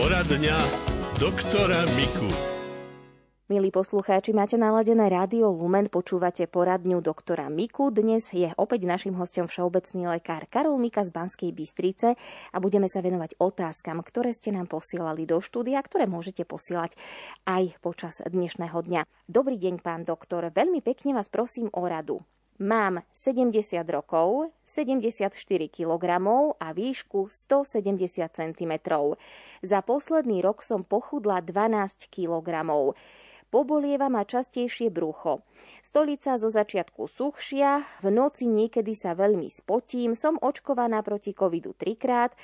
Poradňa doktora Miku. Milí poslucháči, máte naladené rádio Lumen, počúvate poradňu doktora Miku. Dnes je opäť našim hostom všeobecný lekár Karol Mika z Banskej Bystrice a budeme sa venovať otázkam, ktoré ste nám posielali do štúdia, ktoré môžete posielať aj počas dnešného dňa. Dobrý deň, pán doktor. Veľmi pekne vás prosím o radu. Mám 70 rokov, 74 kg a výšku 170 cm. Za posledný rok som pochudla 12 kg. Pobolieva ma častejšie brucho. Stolica zo začiatku suchšia, v noci niekedy sa veľmi spotím, som očkovaná proti covidu trikrát,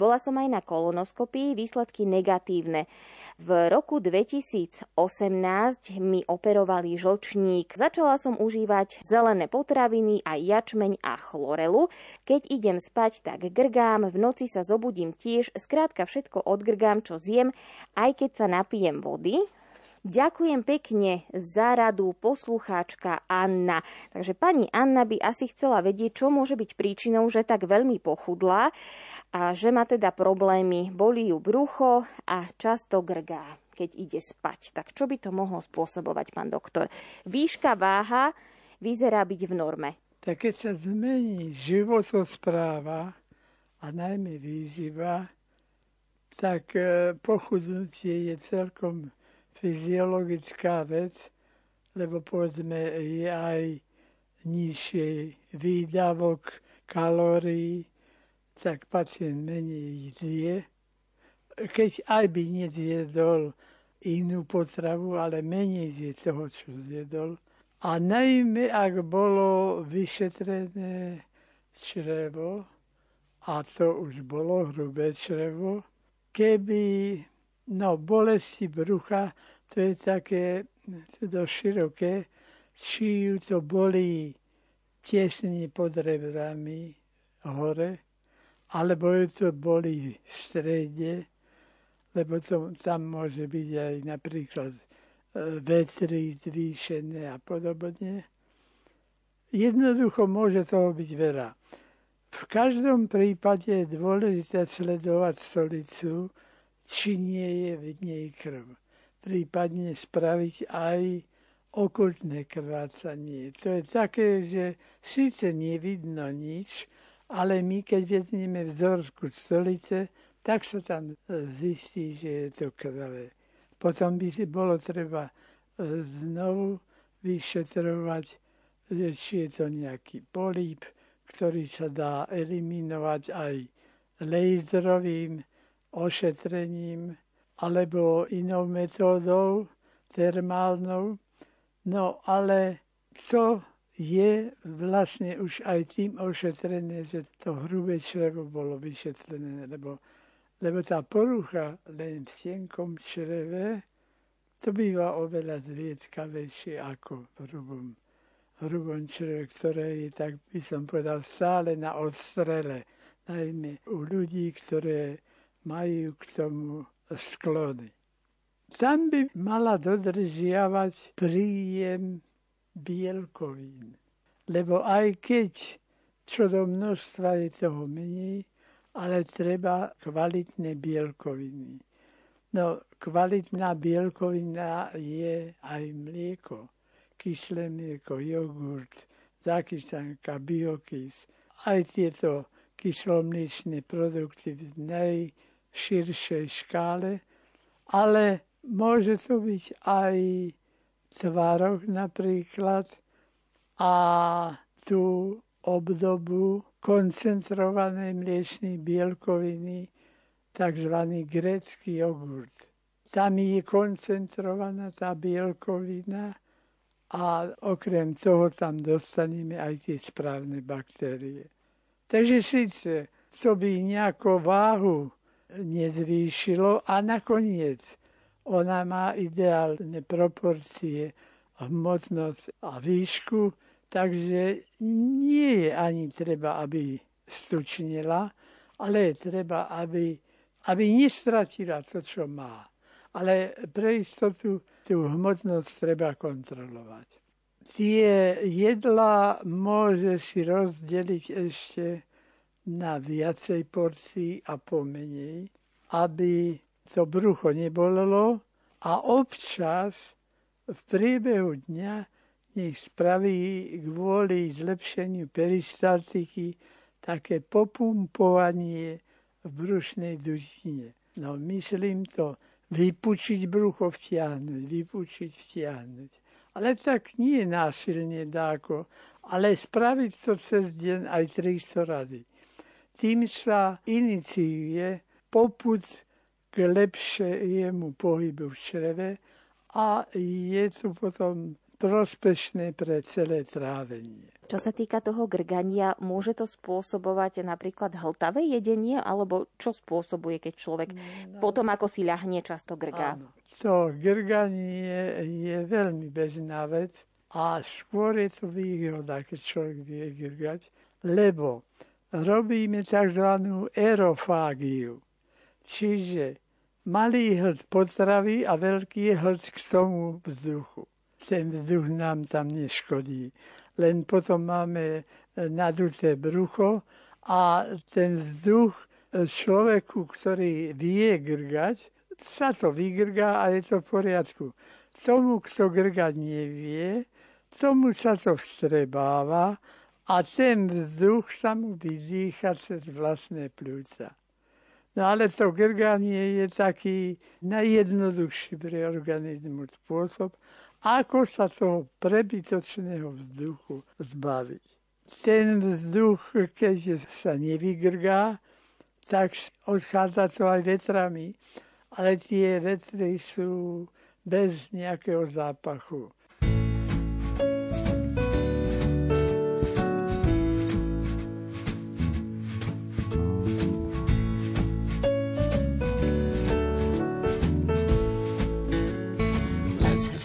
bola som aj na kolonoskopii, výsledky negatívne. V roku 2018 mi operovali žlčník. Začala som užívať zelené potraviny a jačmeň a chlorelu. Keď idem spať, tak grgám, v noci sa zobudím tiež, skrátka všetko odgrgám, čo zjem, aj keď sa napijem vody, Ďakujem pekne za radu poslucháčka Anna. Takže pani Anna by asi chcela vedieť, čo môže byť príčinou, že tak veľmi pochudla a že má teda problémy, bolí ju brucho a často grgá, keď ide spať. Tak čo by to mohlo spôsobovať, pán doktor? Výška váha vyzerá byť v norme. Tak keď sa zmení životospráva a najmä výživa, tak e, pochudnutie je celkom fyziologická vec, lebo povedzme je aj nižší výdavok kalórií, tak pacient menej zje. Keď aj by nezjedol inú potravu, ale menej zje toho, čo zjedol. A najmä, ak bolo vyšetrené črevo, a to už bolo hrubé črevo, keby no, bolesti brucha, to je také dosť široké, či ju to bolí tesne pod rebrami hore, alebo to boli v strede, lebo to, tam môže byť aj napríklad e, vetry zvýšené a podobne. Jednoducho môže toho byť veľa. V každom prípade je dôležité sledovať stolicu, či nie je v nej krv. Prípadne spraviť aj okultné krvácanie. To je také, že síce nevidno nič, ale my keď vezmeme vzorku stolice, tak sa tam e, zistí, že je to krvé. Potom by si bolo treba e, znovu vyšetrovať, že či je to nejaký políp, ktorý sa dá eliminovať aj laserovým ošetrením alebo inou metódou termálnou. No ale to je vlastne už aj tým ošetrené, že to hrubé črevo bolo vyšetrené, lebo, lebo tá porucha len v tenkom čreve, to býva oveľa zriedkavejšie ako v hrubom, hrubom čreve, ktoré je, tak by som povedal, stále na odstrele, najmä u ľudí, ktoré majú k tomu sklony. Tam by mala dodržiavať príjem bielkovín. Lebo aj keď čo do množstva je toho menej, ale treba kvalitné bielkoviny. No, kvalitná bielkovina je aj mlieko, kyslé mlieko, jogurt, zakysanka, biokys, aj tieto kyslomliečné produkty v najširšej škále, ale môže to byť aj tvarok napríklad a tú obdobu koncentrovanej mliečnej bielkoviny, tzv. grecký jogurt. Tam je koncentrovaná tá bielkovina a okrem toho tam dostaneme aj tie správne baktérie. Takže síce to by nejakú váhu nezvýšilo a nakoniec ona má ideálne proporcie, hmotnosť a výšku, takže nie je ani treba, aby stučnila, ale je treba, aby, aby nestratila to, čo má. Ale pre istotu tú hmotnosť treba kontrolovať. Tie jedla môže si rozdeliť ešte na viacej porcií a pomenej, aby to brucho nebolelo a občas v priebehu dňa nech spraví kvôli zlepšeniu peristaltiky také popumpovanie v brušnej dutine. No myslím to vypučiť brucho, vtiahnuť, vypučiť, vtiahnuť. Ale tak nie násilne dáko, ale spraviť to cez deň aj 300 rady. Tým sa iniciuje poput k lepšiemu pohybu v čreve a je to potom prospešné pre celé trávenie. Čo sa týka toho grgania, môže to spôsobovať napríklad hltavé jedenie, alebo čo spôsobuje, keď človek no, potom, ako si ľahne, často grgá? Áno. To grganie je veľmi bežná vec a skôr je to výhoda, keď človek vie grgať, lebo robíme tzv. aerofágiu. Čiže malý hľad potravy a veľký hľad k tomu vzduchu. Ten vzduch nám tam neškodí. Len potom máme naduté brucho a ten vzduch človeku, ktorý vie grgať, sa to vygrgá a je to v poriadku. Tomu, kto grgať nevie, tomu sa to vstrebáva a ten vzduch sa mu vydýcha cez vlastné pľúca. No ale to grganie je taký najjednoduchší pre organizmus spôsob, ako sa toho prebytočného vzduchu zbaviť. Ten vzduch, keď sa nevygrgá, tak odchádza to aj vetrami, ale tie vetry sú bez nejakého zápachu.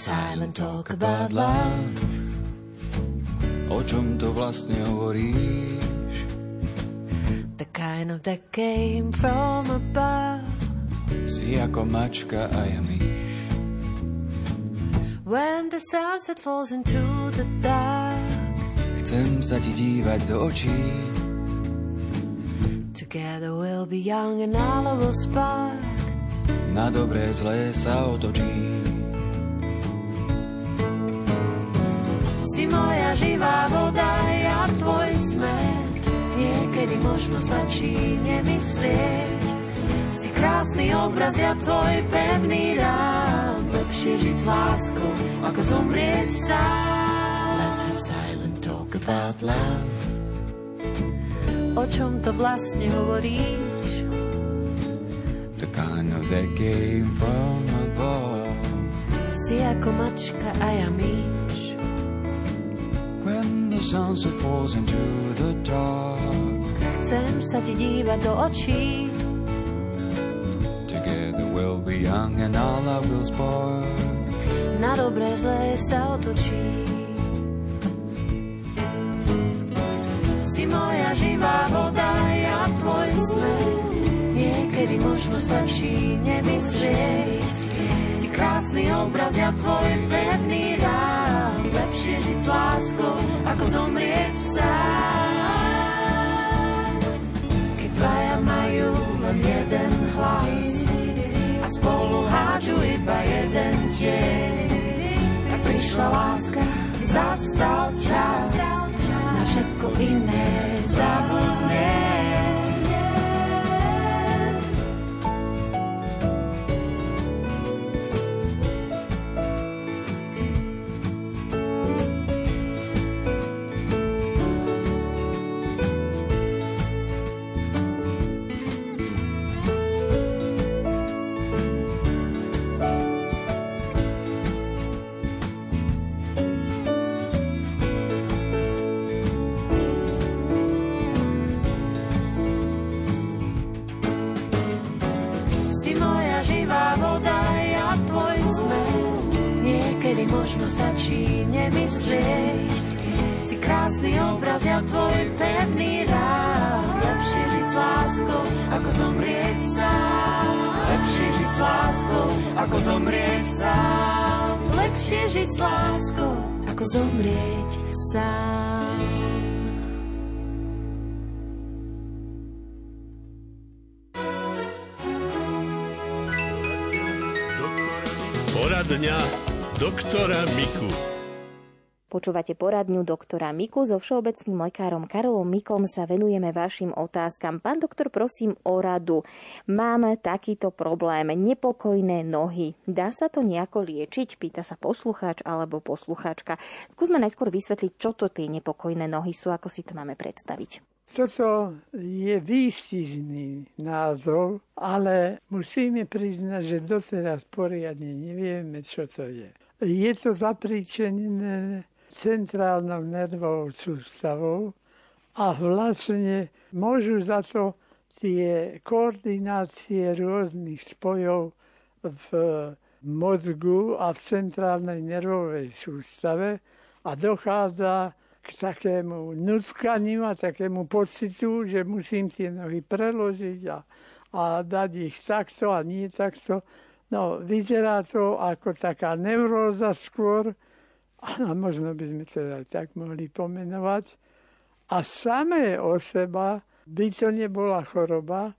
Silent talk about love. O čom to vlastne hovoríš? The kind of that came from above. Si ako mačka a ja myš. When the sunset falls into the dark. Chcem sa ti dívať do očí. Together we'll be young and all will spark. Na dobré zlé sa otočí. Si moja živá voda, ja tvoj smet. Niekedy možno stačí nemyslieť. Si krásny obraz, ja tvoj pevný rám. Lepšie žiť s láskou, ako zomrieť sám. Let's have silent talk about love. O čom to vlastne hovoríš? The kind of that came from above. Si ako mačka a ja myš sunset falls into the dark. Chcem sa ti dívať do očí. Together we'll be young and all love will spark. Na dobré zlé sa otočí. Si moja živá voda, ja tvoj smet. Niekedy možno stačí nemyslieť. Si krásny obraz, ja tvoj pevný rám. Lepšie žiť s láskou, ako zomrieť sám. Keď dvaja majú len jeden hlas a spolu hádžu iba jeden tieň, tak prišla láska, zastal čas na všetko iné zabudnem. možno stačí nemyslieť. Si krásny obraz, ja tvoj pevný rád. Lepšie žiť s láskou, ako zomrieť sám. Lepšie žiť s láskou, ako zomrieť sám. Lepšie žiť s láskou, ako zomrieť sám. Poradňa doktora Miku. Počúvate poradňu doktora Miku so všeobecným lekárom Karolom Mikom sa venujeme vašim otázkam. Pán doktor, prosím o radu. Mám takýto problém, nepokojné nohy. Dá sa to nejako liečiť? Pýta sa poslucháč alebo poslucháčka. Skúsme najskôr vysvetliť, čo to tie nepokojné nohy sú, ako si to máme predstaviť. Toto je výstižný názov, ale musíme priznať, že doteraz poriadne nevieme, čo to je. Je to zapríčené centrálnou nervovou sústavou a vlastne môžu za to tie koordinácie rôznych spojov v mozgu a v centrálnej nervovej sústave a dochádza k takému nutkaniu a takému pocitu, že musím tie nohy preložiť a, a dať ich takto a nie takto. No, vyzerá to ako taká neuróza skôr, a možno by sme to aj tak mohli pomenovať. A samé o seba by to nebola choroba,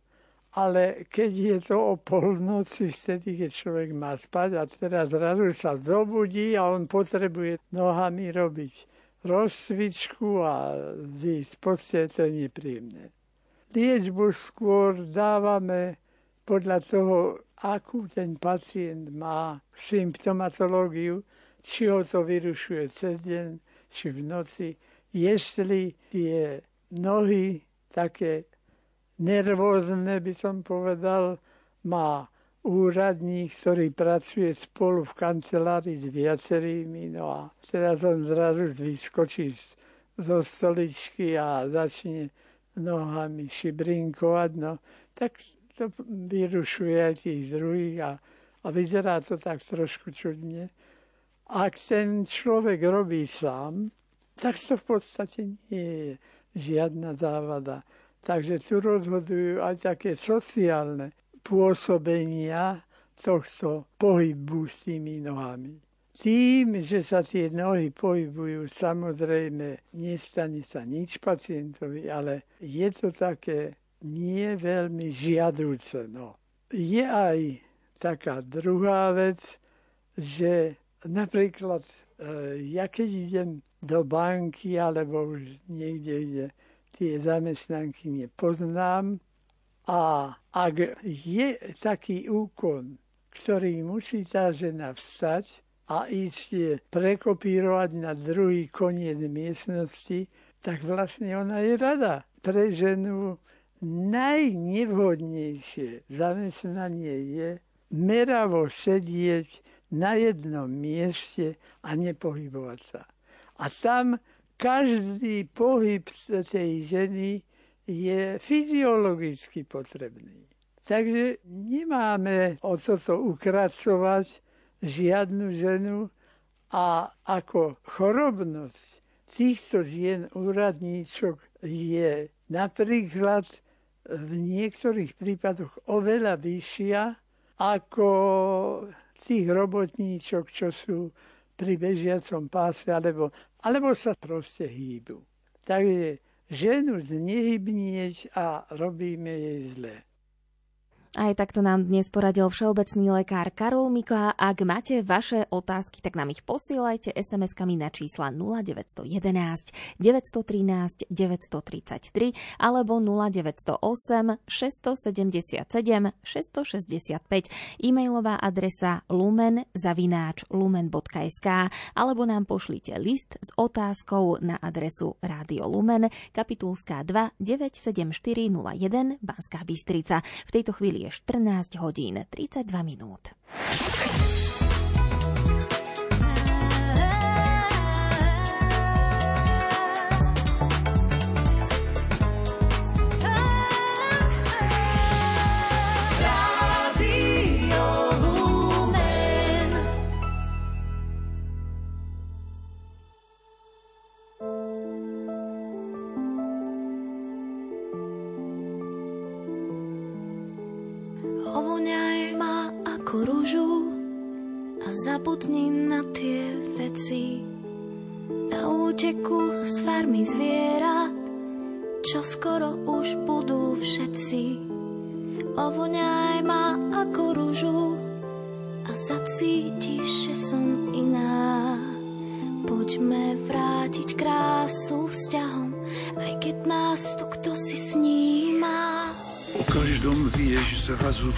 ale keď je to o polnoci, vtedy, keď človek má spať a teraz zrazu sa zobudí a on potrebuje nohami robiť rozcvičku a to je nepríjemné. Liečbu skôr dávame podľa toho, akú ten pacient má symptomatológiu, či ho to vyrušuje cez deň, či v noci, jestli tie nohy také nervózne, by som povedal, má úradník, ktorý pracuje spolu v kancelárii s viacerými, no a teraz on zrazu vyskočí zo stoličky a začne nohami šibrinkovať, no tak to vyrušuje aj tých druhých a, a vyzerá to tak trošku čudne. Ak ten človek robí sám, tak to v podstate nie je žiadna závada. Takže tu rozhodujú aj také sociálne pôsobenia tohto pohybu s tými nohami. Tým, že sa tie nohy pohybujú, samozrejme, nestane sa nič pacientovi, ale je to také nie veľmi žiadúce. No. Je aj taká druhá vec, že Napríklad, e, ja keď idem do banky alebo už niekde, kde tie zamestnanky nepoznám a ak je taký úkon, ktorý musí tá žena vstať a ísť prekopírovať na druhý koniec miestnosti, tak vlastne ona je rada. Pre ženu najnevhodnejšie zamestnanie je meravo sedieť na jednom mieste a nepohybovať sa. A tam každý pohyb tej ženy je fyziologicky potrebný. Takže nemáme o toto ukracovať žiadnu ženu a ako chorobnosť týchto žien úradníčok je napríklad v niektorých prípadoch oveľa vyššia ako tých robotníčok, čo sú pri bežiacom páse, alebo, alebo sa proste hýbu. Takže ženu znehybnieť a robíme jej zle. Aj takto nám dnes poradil všeobecný lekár Karol Miko ak máte vaše otázky, tak nám ich posielajte SMS-kami na čísla 0911 913 933 alebo 0908 677 665 e-mailová adresa lumen zavináč lumen.sk alebo nám pošlite list s otázkou na adresu Rádio Lumen, kapitulská 2 97401 Banská Bystrica. V tejto chvíli je 14 hodín 32 minút.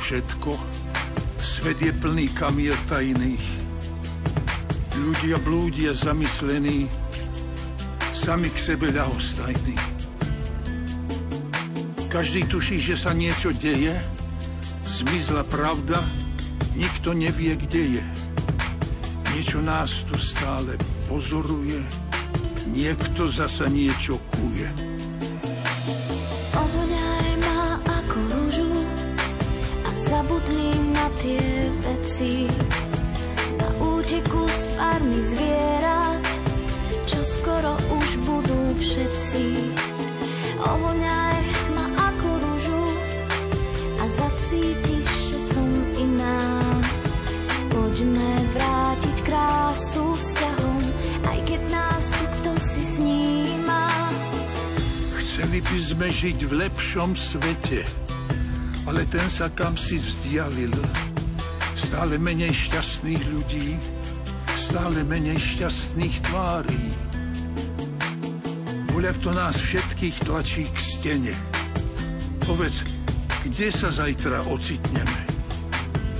Všetko, svet je plný kamier tajných. Ľudia blúdia zamyslení, sami k sebe ľahostajní. Každý tuší, že sa niečo deje, zmizla pravda, nikto nevie, kde je. Niečo nás tu stále pozoruje, niekto zasa niečo kuje. Veci. Na úteku z farmy zviera, čo skoro už budú všetci. Ovoňaj ma ako rúžu a zacítiš, že som iná. Poďme vrátiť krásu vzťahom, aj keď nás tu kto si sníma. Chceli by sme žiť v lepšom svete, ale ten sa kam si vzdialil. Stále menej šťastných ľudí, stále menej šťastných tvárí. Voľak to nás všetkých tlačí k stene. Povedz, kde sa zajtra ocitneme?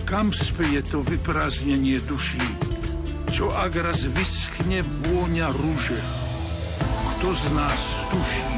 Kam speje to vyprázdnenie duší? Čo ak raz vyschne vôňa rúže? Kto z nás tuší?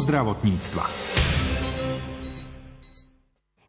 Zdravotníctva.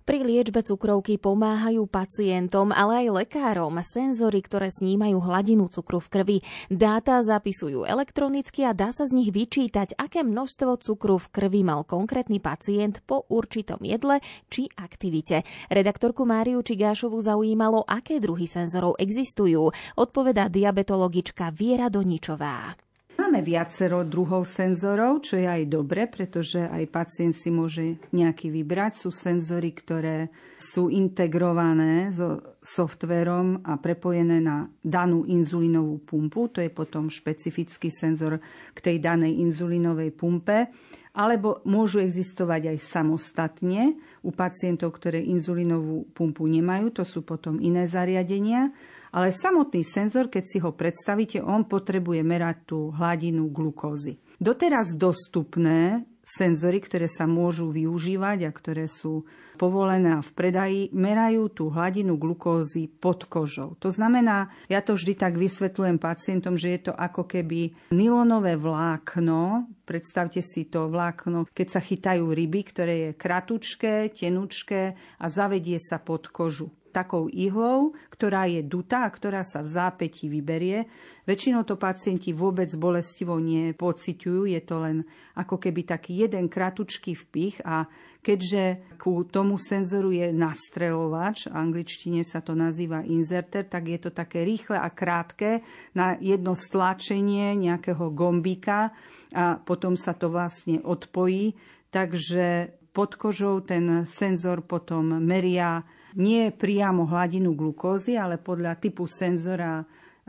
Pri liečbe cukrovky pomáhajú pacientom, ale aj lekárom senzory, ktoré snímajú hladinu cukru v krvi. Dáta zapisujú elektronicky a dá sa z nich vyčítať, aké množstvo cukru v krvi mal konkrétny pacient po určitom jedle či aktivite. Redaktorku Máriu Čigášovu zaujímalo, aké druhy senzorov existujú. Odpovedá diabetologička Viera Doničová. Máme viacero druhov senzorov, čo je aj dobre, pretože aj pacient si môže nejaký vybrať. Sú senzory, ktoré sú integrované so softverom a prepojené na danú inzulínovú pumpu. To je potom špecifický senzor k tej danej inzulínovej pumpe. Alebo môžu existovať aj samostatne u pacientov, ktoré inzulínovú pumpu nemajú. To sú potom iné zariadenia. Ale samotný senzor, keď si ho predstavíte, on potrebuje merať tú hladinu glukózy. Doteraz dostupné senzory, ktoré sa môžu využívať a ktoré sú povolené v predaji, merajú tú hladinu glukózy pod kožou. To znamená, ja to vždy tak vysvetľujem pacientom, že je to ako keby nylonové vlákno, predstavte si to vlákno, keď sa chytajú ryby, ktoré je kratučké, tenučké a zavedie sa pod kožu takou ihlou, ktorá je dutá a ktorá sa v zápäti vyberie. Väčšinou to pacienti vôbec bolestivo nepociťujú, je to len ako keby taký jeden kratučký vpich a keďže ku tomu senzoru je nastrelovač, v angličtine sa to nazýva inserter, tak je to také rýchle a krátke na jedno stlačenie nejakého gombíka a potom sa to vlastne odpojí. Takže pod kožou ten senzor potom meria nie priamo hladinu glukózy, ale podľa typu senzora e,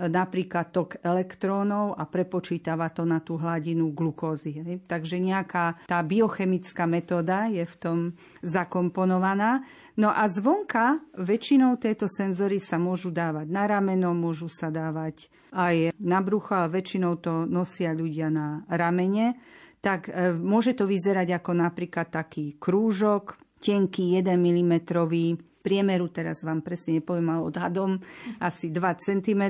napríklad tok elektrónov a prepočítava to na tú hladinu glukózy. Takže nejaká tá biochemická metóda je v tom zakomponovaná. No a zvonka väčšinou tieto senzory sa môžu dávať na rameno, môžu sa dávať aj na brucho, ale väčšinou to nosia ľudia na ramene. tak e, môže to vyzerať ako napríklad taký krúžok, tenký 1 mm, priemeru, teraz vám presne nepoviem, ale odhadom asi 2 cm,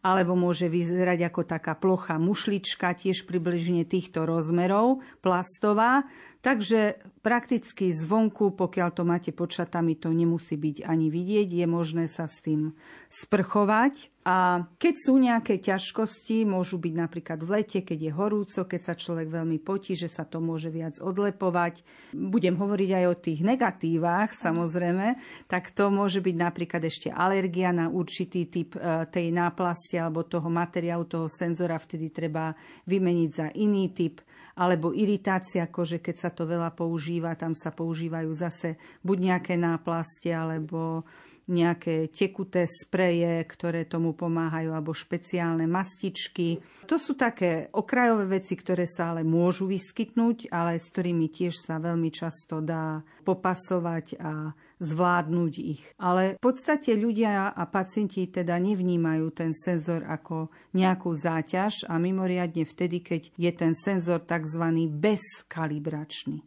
alebo môže vyzerať ako taká plocha mušlička, tiež približne týchto rozmerov, plastová. Takže prakticky zvonku, pokiaľ to máte pod šatami, to nemusí byť ani vidieť, je možné sa s tým sprchovať. A keď sú nejaké ťažkosti, môžu byť napríklad v lete, keď je horúco, keď sa človek veľmi potí, že sa to môže viac odlepovať. Budem hovoriť aj o tých negatívach, samozrejme, tak to môže byť napríklad ešte alergia na určitý typ e, tej náplasti alebo toho materiálu, toho senzora, vtedy treba vymeniť za iný typ alebo iritácia kože, keď sa to veľa používa, tam sa používajú zase buď nejaké náplastie, alebo nejaké tekuté spreje, ktoré tomu pomáhajú, alebo špeciálne mastičky. To sú také okrajové veci, ktoré sa ale môžu vyskytnúť, ale s ktorými tiež sa veľmi často dá popasovať a zvládnuť ich. Ale v podstate ľudia a pacienti teda nevnímajú ten senzor ako nejakú záťaž a mimoriadne vtedy, keď je ten senzor tzv. bezkalibračný.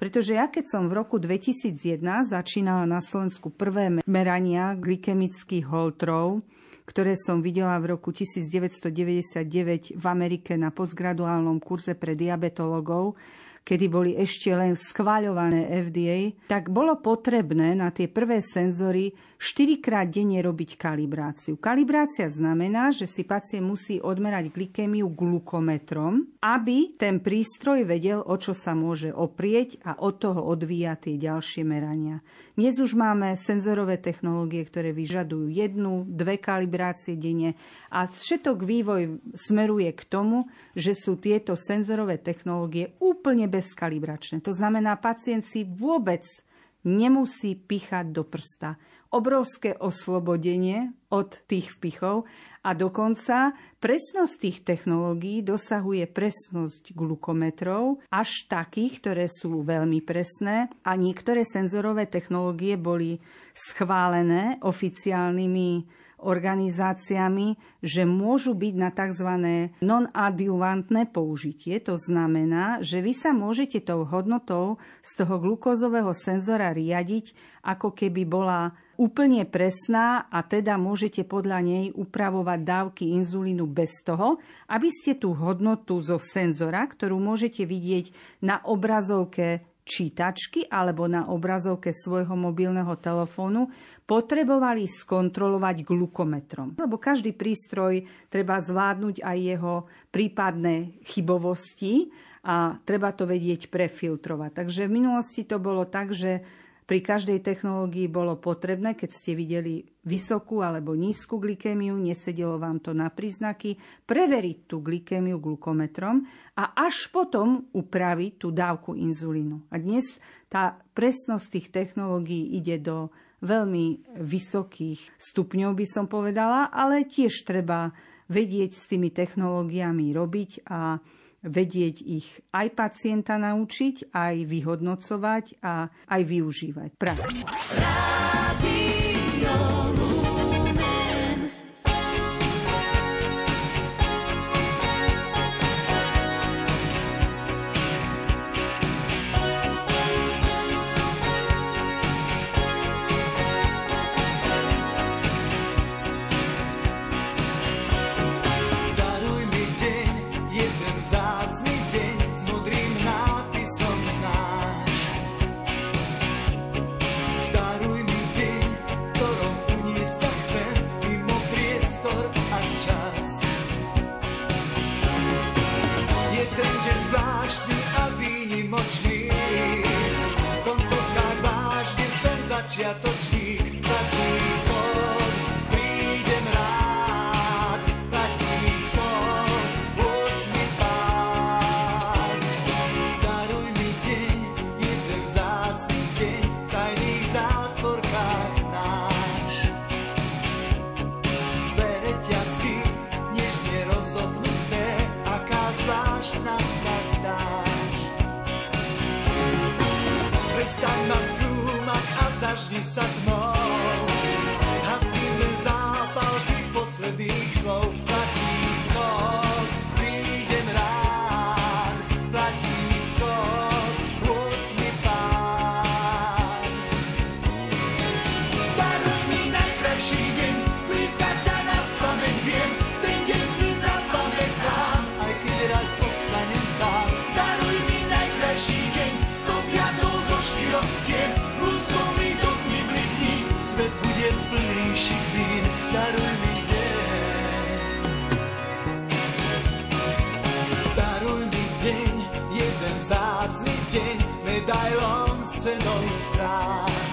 Pretože ja keď som v roku 2001 začínala na Slovensku prvé merania glykemických holtrov, ktoré som videla v roku 1999 v Amerike na postgraduálnom kurze pre diabetologov, kedy boli ešte len schváľované FDA, tak bolo potrebné na tie prvé senzory 4 krát denne robiť kalibráciu. Kalibrácia znamená, že si pacient musí odmerať glykémiu glukometrom, aby ten prístroj vedel, o čo sa môže oprieť a od toho odvíja tie ďalšie merania. Dnes už máme senzorové technológie, ktoré vyžadujú jednu, dve kalibrácie denne a všetok vývoj smeruje k tomu, že sú tieto senzorové technológie úplne bezkalibračné. To znamená, pacient si vôbec nemusí pichať do prsta obrovské oslobodenie od tých vpichov a dokonca presnosť tých technológií dosahuje presnosť glukometrov až takých, ktoré sú veľmi presné a niektoré senzorové technológie boli schválené oficiálnymi organizáciami, že môžu byť na tzv. non-adjuvantné použitie. To znamená, že vy sa môžete tou hodnotou z toho glukózového senzora riadiť, ako keby bola úplne presná a teda môžete podľa nej upravovať dávky inzulínu bez toho, aby ste tú hodnotu zo senzora, ktorú môžete vidieť na obrazovke čítačky alebo na obrazovke svojho mobilného telefónu potrebovali skontrolovať glukometrom. Lebo každý prístroj treba zvládnuť aj jeho prípadné chybovosti a treba to vedieť prefiltrovať. Takže v minulosti to bolo tak, že pri každej technológii bolo potrebné, keď ste videli vysokú alebo nízku glykémiu, nesedelo vám to na príznaky, preveriť tú glykémiu glukometrom a až potom upraviť tú dávku inzulínu. A dnes tá presnosť tých technológií ide do veľmi vysokých stupňov, by som povedala, ale tiež treba vedieť s tými technológiami robiť a vedieť ich aj pacienta naučiť, aj vyhodnocovať a aj využívať. Prax. Deň, medailon s cenou strán.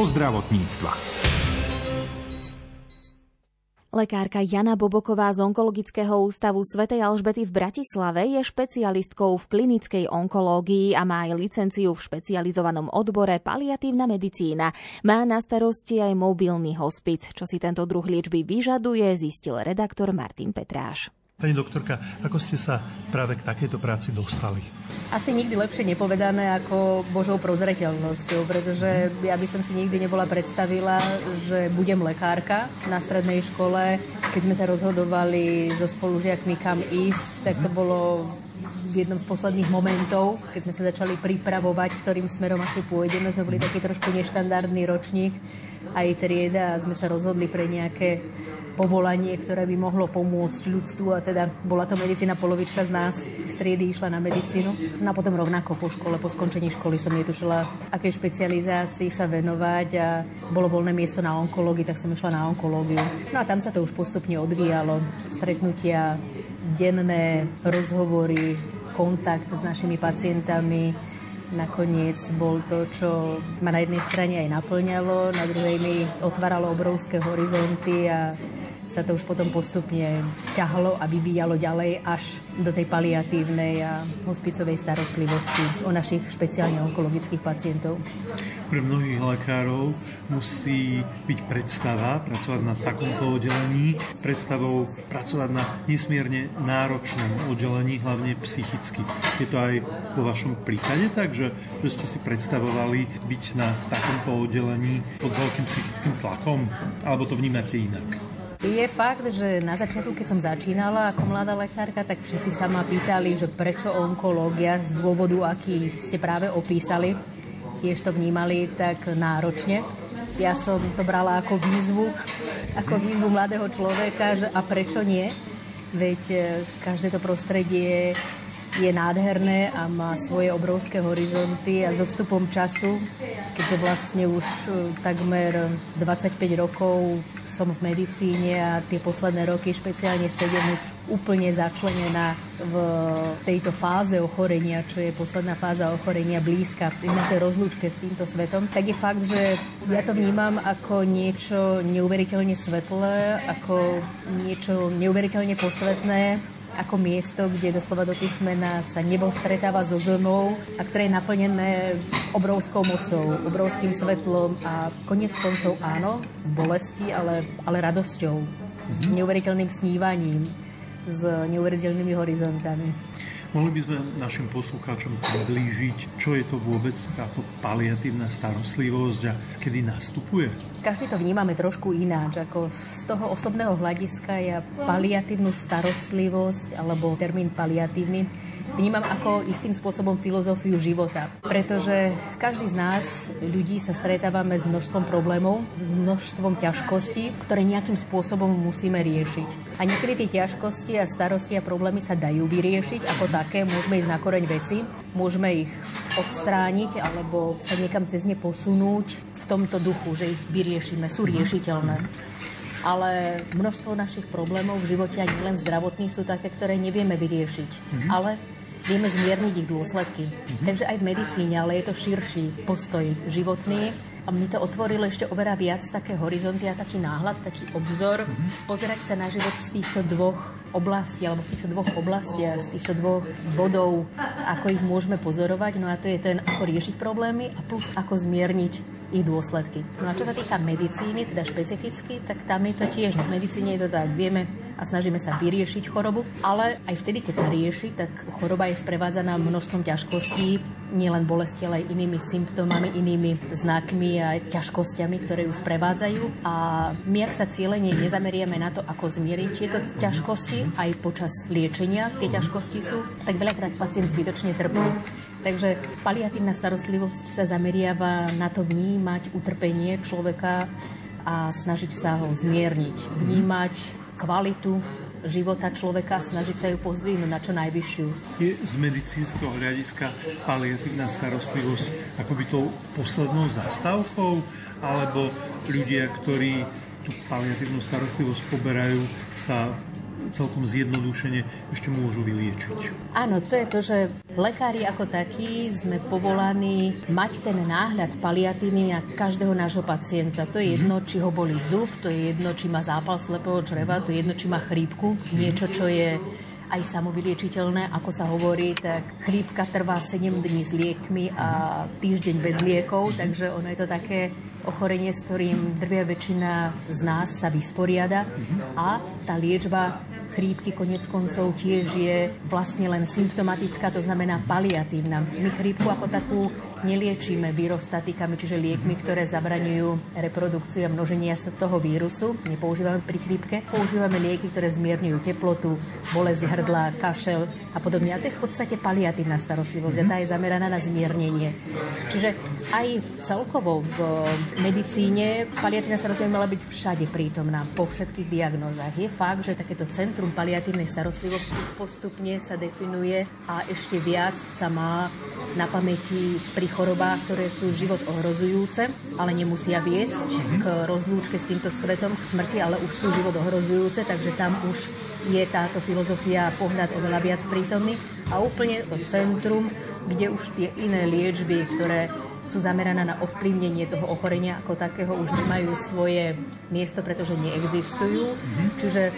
Zo zdravotníctva. Lekárka Jana Boboková z Onkologického ústavu svätej Alžbety v Bratislave je špecialistkou v klinickej onkológii a má aj licenciu v špecializovanom odbore paliatívna medicína. Má na starosti aj mobilný hospic. Čo si tento druh liečby vyžaduje, zistil redaktor Martin Petráš. Pani doktorka, ako ste sa práve k takejto práci dostali? Asi nikdy lepšie nepovedané ako Božou prozreteľnosťou, pretože ja by som si nikdy nebola predstavila, že budem lekárka na strednej škole. Keď sme sa rozhodovali so spolužiakmi kam ísť, tak to bolo v jednom z posledných momentov, keď sme sa začali pripravovať, ktorým smerom asi pôjdeme. Sme boli taký trošku neštandardný ročník aj trieda a sme sa rozhodli pre nejaké povolanie, ktoré by mohlo pomôcť ľudstvu a teda bola to medicína, polovička z nás z triedy išla na medicínu. No a potom rovnako po škole, po skončení školy som netušila, aké špecializácii sa venovať a bolo voľné miesto na onkológii, tak som išla na onkológiu. No a tam sa to už postupne odvíjalo. Stretnutia, denné rozhovory, kontakt s našimi pacientami, nakoniec bol to, čo ma na jednej strane aj naplňalo, na druhej mi otváralo obrovské horizonty a sa to už potom postupne ťahlo a vyvíjalo ďalej až do tej paliatívnej a hospicovej starostlivosti o našich špeciálne onkologických pacientov. Pre mnohých lekárov musí byť predstava pracovať na takomto oddelení, predstavou pracovať na nesmierne náročnom oddelení, hlavne psychicky. Je to aj vo vašom prípade tak, že, že ste si predstavovali byť na takomto oddelení pod veľkým psychickým tlakom? Alebo to vnímate inak? Je fakt, že na začiatku, keď som začínala ako mladá lekárka, tak všetci sa ma pýtali, že prečo onkológia z dôvodu, aký ste práve opísali, tiež to vnímali tak náročne. Ja som to brala ako výzvu, ako výzvu mladého človeka, že a prečo nie? Veď e, každé to prostredie je nádherné a má svoje obrovské horizonty a s odstupom času, keďže vlastne už e, takmer 25 rokov som v medicíne a tie posledné roky, špeciálne 7, už úplne začlenená v tejto fáze ochorenia, čo je posledná fáza ochorenia blízka v našej rozlúčke s týmto svetom, tak je fakt, že ja to vnímam ako niečo neuveriteľne svetlé, ako niečo neuveriteľne posvetné, ako miesto, kde doslova do písmena sa nebo stretáva so zemou a ktoré je naplnené obrovskou mocou, obrovským svetlom a konec koncov áno, bolesti, ale, ale radosťou, s neuveriteľným snívaním, s neuveriteľnými horizontami. Mohli by sme našim poslucháčom priblížiť, čo je to vôbec takáto paliatívna starostlivosť a kedy nastupuje? Každý to vnímame trošku ináč, ako z toho osobného hľadiska ja paliatívnu starostlivosť alebo termín paliatívny vnímam ako istým spôsobom filozofiu života. Pretože každý z nás, ľudí, sa stretávame s množstvom problémov, s množstvom ťažkostí, ktoré nejakým spôsobom musíme riešiť. A niekedy tie ťažkosti a starosti a problémy sa dajú vyriešiť ako také, môžeme ísť na koreň veci, môžeme ich odstrániť alebo sa niekam cez ne posunúť v tomto duchu, že ich vyriešime, sú riešiteľné ale množstvo našich problémov v živote, ani len zdravotných, sú také, ktoré nevieme vyriešiť. Mm-hmm. Ale vieme zmierniť ich dôsledky. Mm-hmm. Takže aj v medicíne, ale je to širší postoj životný. A mi to otvorilo ešte oveľa viac také horizonty a taký náhľad, taký obzor, pozerať sa na život z týchto dvoch oblastí, alebo v týchto dvoch oblastiach, z týchto dvoch bodov, ako ich môžeme pozorovať. No a to je ten, ako riešiť problémy a plus ako zmierniť ich dôsledky. No a čo sa týka medicíny, teda špecificky, tak tam je to tiež. V medicíne je to tak, vieme a snažíme sa vyriešiť chorobu, ale aj vtedy, keď sa rieši, tak choroba je sprevádzaná množstvom ťažkostí, nielen bolesti, ale aj inými symptómami, inými znakmi a ťažkosťami, ktoré ju sprevádzajú. A my, ak sa cieľene nezameriame na to, ako zmieriť tieto ťažkosti, aj počas liečenia tie ťažkosti sú, tak veľakrát pacient zbytočne trpí. Takže paliatívna starostlivosť sa zameriava na to vnímať utrpenie človeka a snažiť sa ho zmierniť. Vnímať kvalitu života človeka a snažiť sa ju pozdvihnúť na čo najvyššiu. Je z medicínskeho hľadiska paliatívna starostlivosť akoby tou poslednou zastávkou, alebo ľudia, ktorí tú paliatívnu starostlivosť poberajú, sa celkom zjednodušene ešte môžu vyliečiť. Áno, to je to, že lekári ako takí sme povolaní mať ten náhľad paliatívny na každého nášho pacienta. To je jedno, či ho boli zub, to je jedno, či má zápal slepého čreva, to je jedno, či má chrípku, niečo, čo je aj samovyliečiteľné, ako sa hovorí, tak chrípka trvá 7 dní s liekmi a týždeň bez liekov, takže ono je to také ochorenie, s ktorým drvia väčšina z nás sa vysporiada a tá liečba chrípky konec koncov tiež je vlastne len symptomatická, to znamená paliatívna. My chrípku ako takú neliečíme virostatikami, čiže liekmi, ktoré zabraňujú reprodukciu a množenia sa toho vírusu. Nepoužívame pri chrípke. Používame lieky, ktoré zmierňujú teplotu, bolesť hrdla, kašel a podobne. A to je v podstate paliatívna starostlivosť a tá je zameraná na zmiernenie. Čiže aj celkovo v medicíne paliatívna starostlivosť mala byť všade prítomná, po všetkých diagnózach. Je fakt, že takéto centrum paliatívnej starostlivosti postupne sa definuje a ešte viac sa má na pamäti pri chorobách, ktoré sú život ohrozujúce, ale nemusia viesť k rozlúčke s týmto svetom, k smrti, ale už sú život ohrozujúce, takže tam už je táto filozofia pohľad oveľa viac prítomný. A úplne to centrum, kde už tie iné liečby, ktoré sú zamerané na ovplyvnenie toho ochorenia ako takého, už nemajú svoje miesto, pretože neexistujú. Čiže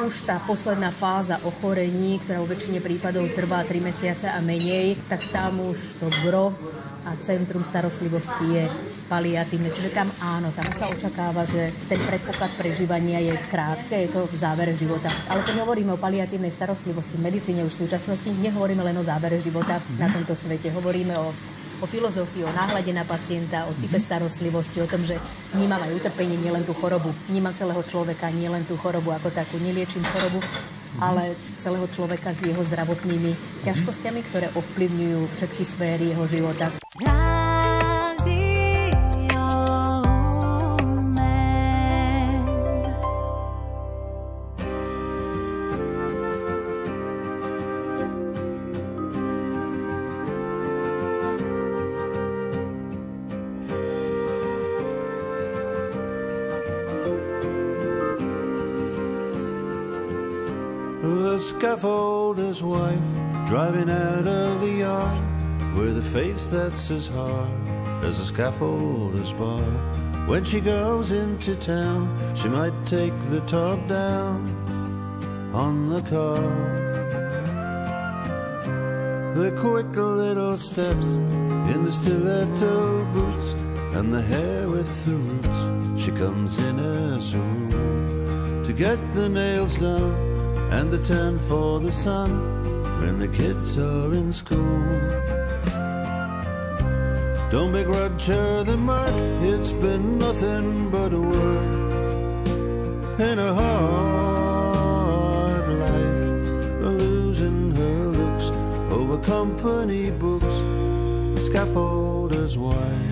už tá posledná fáza ochorení, ktorá vo väčšine prípadov trvá 3 mesiace a menej, tak tam už to gro a centrum starostlivosti je paliatívne. Čiže tam áno, tam sa očakáva, že ten predpoklad prežívania je krátke, je to v závere života. Ale keď hovoríme o paliatívnej starostlivosti v medicíne už v súčasnosti, nehovoríme len o závere života na tomto svete. Hovoríme o o filozofii, o náhľade na pacienta, o type starostlivosti, o tom, že vnímam aj utrpenie, nielen tú chorobu. Vnímam celého človeka, nielen tú chorobu ako takú. Neliečím chorobu, ale celého človeka s jeho zdravotnými ťažkosťami, ktoré ovplyvňujú všetky sféry jeho života. As hard as a scaffolder's bar. When she goes into town, she might take the top down on the car. The quick little steps in the stiletto boots and the hair with the roots. She comes in as a rule to get the nails done and the tan for the sun when the kids are in school. Don't begrudge her the mark, it's been nothing but a word in a hard life, losing her looks over company books, the scaffolder's wife.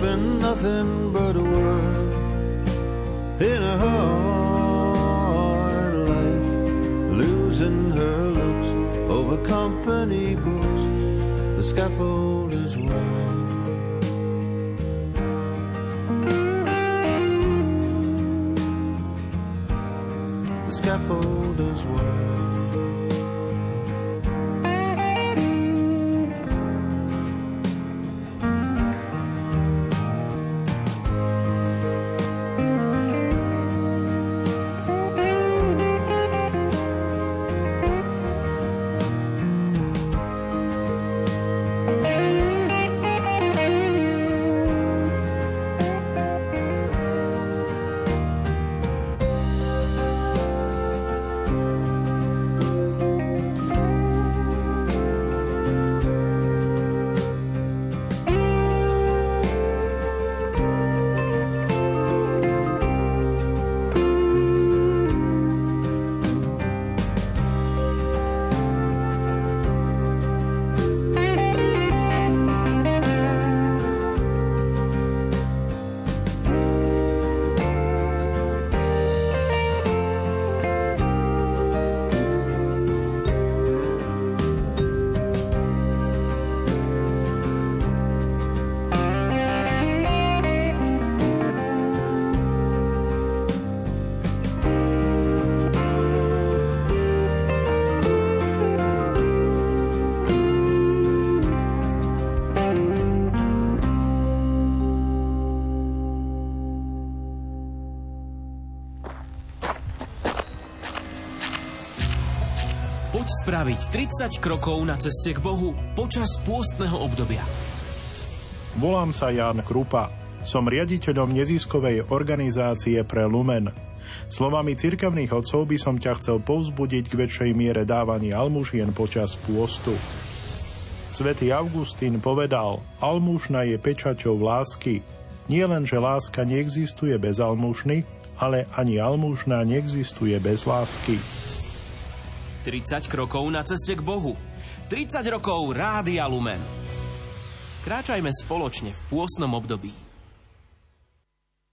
Been nothing but a word in a hard life, losing her looks over company books. The scaffold is where. Spraviť 30 krokov na ceste k Bohu počas pôstneho obdobia. Volám sa Jan Krupa. Som riaditeľom neziskovej organizácie pre Lumen. Slovami cirkevných otcov by som ťa chcel povzbudiť k väčšej miere dávania almužien počas pôstu. Svetý Augustín povedal, almužna je pečaťou lásky. Nie len, že láska neexistuje bez almužny, ale ani almužna neexistuje bez lásky. 30 krokov na ceste k Bohu. 30 rokov Rádia Lumen. Kráčajme spoločne v pôsnom období.